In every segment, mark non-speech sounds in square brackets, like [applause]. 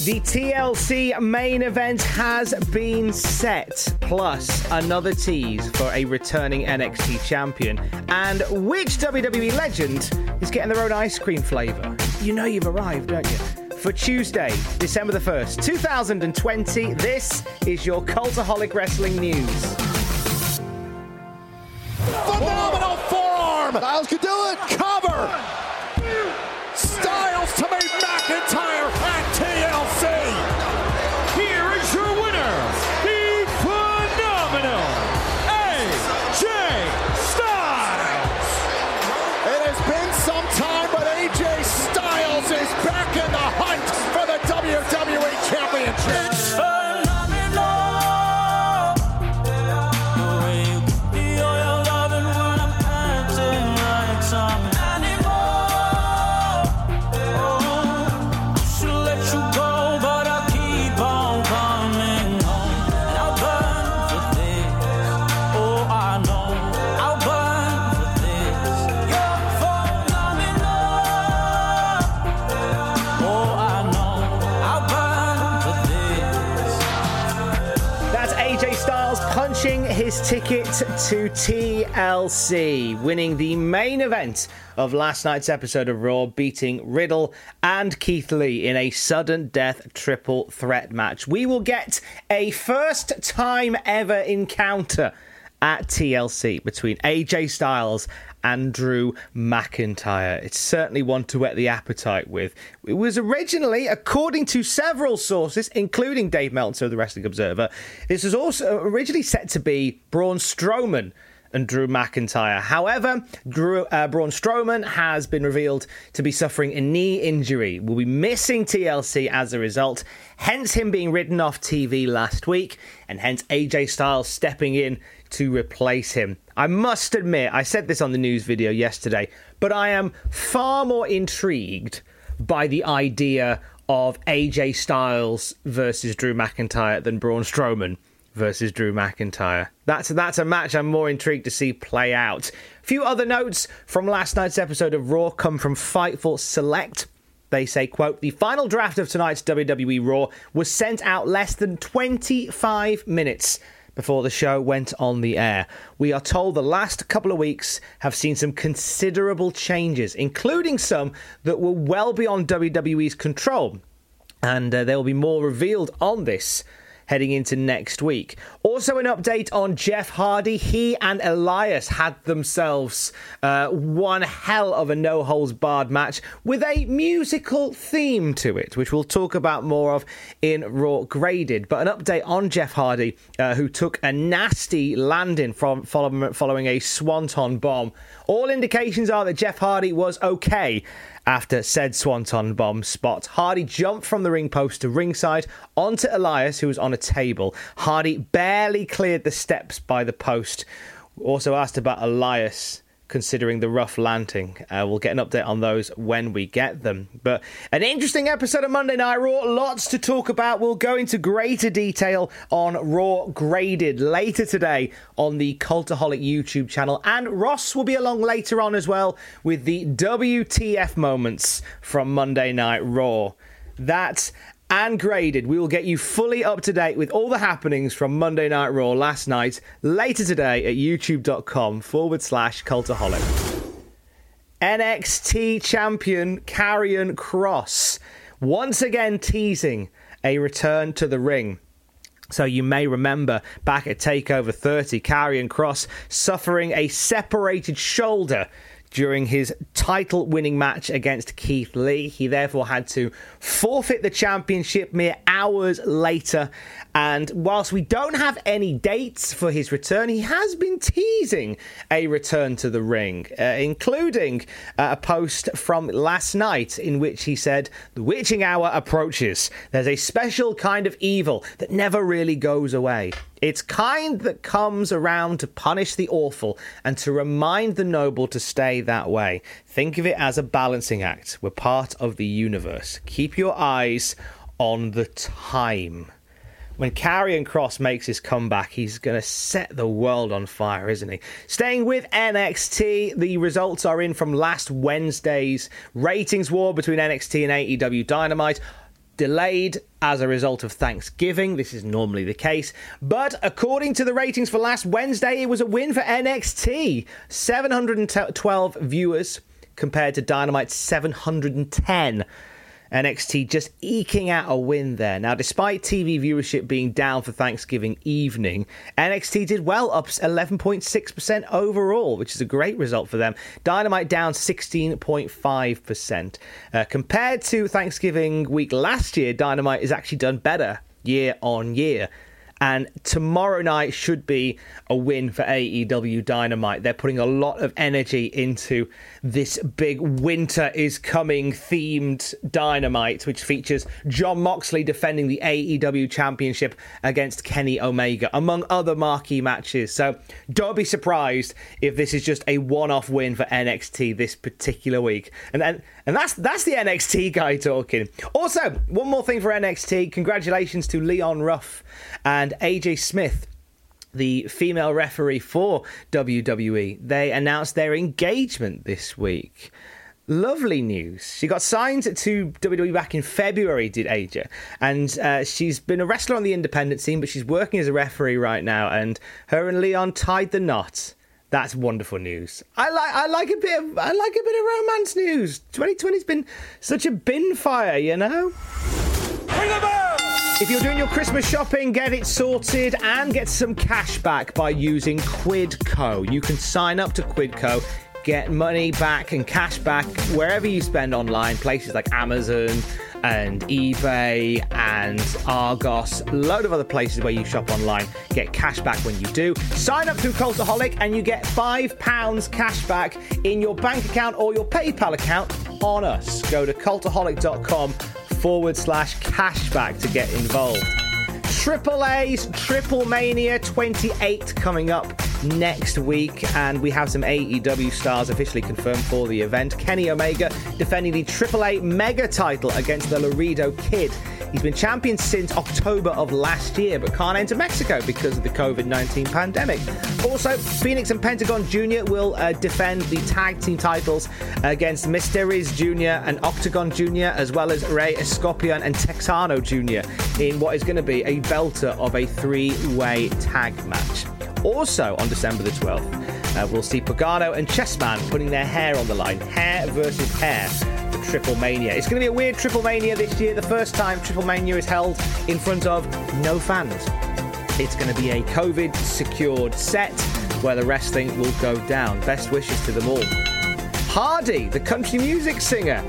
The TLC main event has been set, plus another tease for a returning NXT champion. And which WWE legend is getting their own ice cream flavour? You know you've arrived, don't you? For Tuesday, December the 1st, 2020, this is your Cultaholic Wrestling News. Phenomenal forearm. Styles could do it. Cover. Styles to meet McIntyre ticket to TLC, winning the main event of last night's episode of Raw, beating Riddle and Keith Lee in a sudden death triple threat match. We will get a first time ever encounter at TLC between AJ Styles and Drew McIntyre. It's certainly one to whet the appetite with. It was originally, according to several sources, including Dave Meltzer of the Wrestling Observer, this was also originally set to be Braun Strowman and Drew McIntyre. However, Drew, uh, Braun Strowman has been revealed to be suffering a knee injury. Will be missing TLC as a result, hence him being ridden off TV last week, and hence AJ Styles stepping in to replace him. I must admit, I said this on the news video yesterday, but I am far more intrigued by the idea of AJ Styles versus Drew McIntyre than Braun Strowman versus Drew McIntyre. That's that's a match I'm more intrigued to see play out. A few other notes from last night's episode of Raw come from Fightful Select. They say, quote, the final draft of tonight's WWE Raw was sent out less than 25 minutes before the show went on the air. We are told the last couple of weeks have seen some considerable changes, including some that were well beyond WWE's control. And uh, there will be more revealed on this heading into next week. Also, an update on Jeff Hardy. He and Elias had themselves uh, one hell of a no holds barred match with a musical theme to it, which we'll talk about more of in Raw Graded. But an update on Jeff Hardy, uh, who took a nasty landing from following, following a swanton bomb. All indications are that Jeff Hardy was okay after said Swanton bomb spot. Hardy jumped from the ring post to ringside onto Elias, who was on a table. Hardy barely cleared the steps by the post. Also asked about Elias considering the rough landing. Uh, we'll get an update on those when we get them. But an interesting episode of Monday Night Raw. Lots to talk about. We'll go into greater detail on Raw Graded later today on the Cultaholic YouTube channel. And Ross will be along later on as well with the WTF moments from Monday Night Raw. That and graded. We will get you fully up to date with all the happenings from Monday Night Raw last night, later today at youtube.com forward slash cultaholic. NXT champion Karrion Kross once again teasing a return to the ring. So you may remember back at Takeover 30, Karrion Kross suffering a separated shoulder during his title winning match against Keith Lee. He therefore had to forfeit the championship mere hours later. And whilst we don't have any dates for his return, he has been teasing a return to the ring, uh, including uh, a post from last night in which he said, The witching hour approaches. There's a special kind of evil that never really goes away. It's kind that comes around to punish the awful and to remind the noble to stay that way. Think of it as a balancing act. We're part of the universe. Keep your eyes on the time. When Karrion Kross makes his comeback, he's going to set the world on fire, isn't he? Staying with NXT, the results are in from last Wednesday's ratings war between NXT and AEW Dynamite delayed as a result of Thanksgiving. This is normally the case. But according to the ratings for last Wednesday, it was a win for NXT. 712 viewers compared to Dynamite's 710. NXT just eking out a win there. Now, despite TV viewership being down for Thanksgiving evening, NXT did well, up 11.6% overall, which is a great result for them. Dynamite down 16.5%. Uh, compared to Thanksgiving week last year, Dynamite has actually done better year on year. And tomorrow night should be a win for AEW Dynamite. They're putting a lot of energy into this big winter is coming themed Dynamite, which features Jon Moxley defending the AEW Championship against Kenny Omega, among other marquee matches. So don't be surprised if this is just a one-off win for NXT this particular week. And and, and that's that's the NXT guy talking. Also, one more thing for NXT. Congratulations to Leon Ruff and Aja Smith the female referee for WWE, they announced their engagement this week. Lovely news. She got signed to WWE back in February, did Aja. And uh, she's been a wrestler on the independent scene, but she's working as a referee right now. And her and Leon tied the knot. That's wonderful news. I like I like a bit of I like a bit of romance news. 2020's been such a bin fire, you know? Bring them if you're doing your Christmas shopping, get it sorted and get some cash back by using Quidco. You can sign up to Quidco, get money back and cash back wherever you spend online, places like Amazon and eBay and Argos, load of other places where you shop online. Get cash back when you do. Sign up through Cultaholic and you get £5 cash back in your bank account or your PayPal account on us. Go to cultaholic.com forward slash cashback to get involved. Triple A's Triple Mania 28 coming up next week, and we have some AEW stars officially confirmed for the event. Kenny Omega defending the AAA Mega title against the Laredo Kid. He's been champion since October of last year, but can't enter Mexico because of the COVID 19 pandemic. Also, Fenix and Pentagon Jr. will uh, defend the tag team titles against Myzteziz Jr. and Octagon Jr., as well as Rey Escorpión and Texano Jr. in what is going to be a belter of a three way tag match. Also, on December the 12th, uh, we'll see Pagano and Chessman putting their hair on the line. Hair versus hair Triple Mania. It's going to be a weird Triple Mania this year. The first time Triple Mania is held in front of no fans. It's going to be a COVID secured set where the wrestling will go down. Best wishes to them all. Hardy, the country music singer,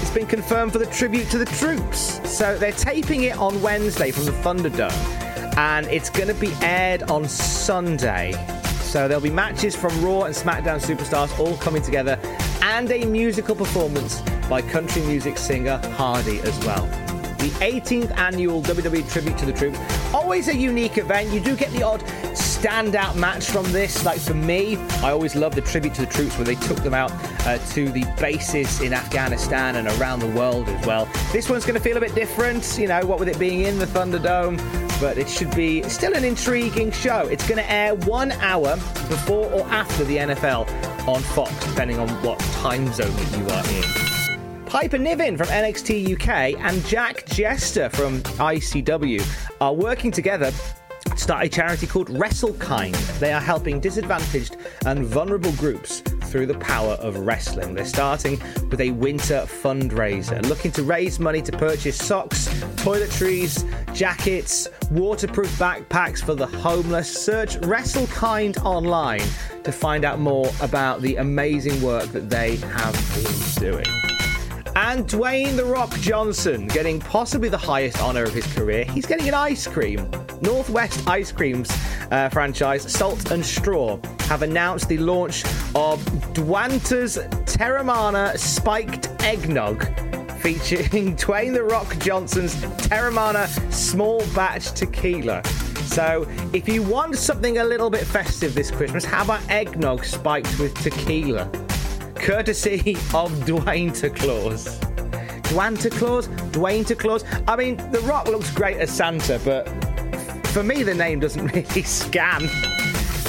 it's been confirmed for the tribute to the troops. So they're taping it on Wednesday from the Thunderdome, and it's going to be aired on Sunday. So there'll be matches from Raw and SmackDown superstars all coming together, and a musical performance by country music singer Hardy as well. The 18th annual WWE Tribute to the Troops. Always a unique event. You do get the odd standout match from this. Like for me, I always love the Tribute to the Troops where they took them out uh, to the bases in Afghanistan and around the world as well. This one's going to feel a bit different, you know, what with it being in the Thunderdome, but it should be still an intriguing show. It's going to air one hour before or after the NFL on Fox, depending on what time zone you are in. Piper Niven from NXT UK and Jack Jester from ICW are working together to start a charity called WrestleKind. They are helping disadvantaged and vulnerable groups through the power of wrestling. They're starting with a winter fundraiser, looking to raise money to purchase socks, toiletries, jackets, waterproof backpacks for the homeless. Search WrestleKind online to find out more about the amazing work that they have been doing. And Dwayne The Rock Johnson getting possibly the highest honour of his career. He's getting an ice cream. Northwest Ice Creams uh, franchise, Salt and Straw, have announced the launch of Dwanta's Teremana Spiked Eggnog featuring [laughs] Dwayne The Rock Johnson's Teremana Small Batch Tequila. So, if you want something a little bit festive this Christmas, how about eggnog spiked with tequila? Courtesy of Dwayne to Claus. Dwayne to Claus? Dwayne to Claus? I mean, The Rock looks great as Santa, but for me, the name doesn't [laughs] really scan.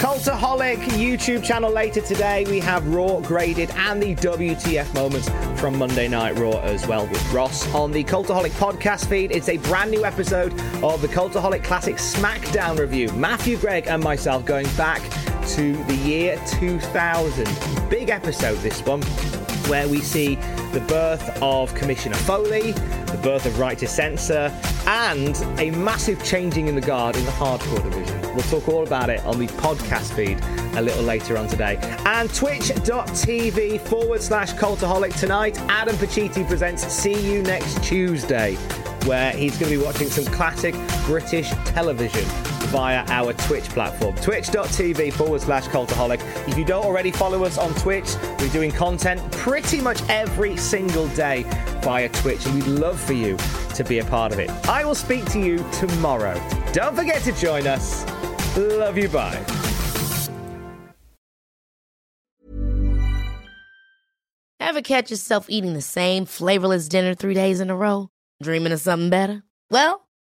Cultaholic YouTube channel later today. We have Raw graded and the WTF moments from Monday Night Raw as well with Ross on the Cultaholic podcast feed. It's a brand new episode of the Cultaholic Classic SmackDown review. Matthew Gregg and myself going back to the year 2000. Big episode this one where we see the birth of Commissioner Foley, the birth of Right to Censor, and a massive changing in the guard in the hardcore division. We'll talk all about it on the podcast feed a little later on today. And twitch.tv forward slash cultaholic tonight. Adam Pacitti presents See You Next Tuesday, where he's going to be watching some classic British television via our Twitch platform. Twitch.tv forward slash cultaholic. If you don't already follow us on Twitch, we're doing content pretty much every single day via Twitch, and we'd love for you to be a part of it. I will speak to you tomorrow. Don't forget to join us. Love you. Bye. Ever catch yourself eating the same flavorless dinner three days in a row? Dreaming of something better? Well,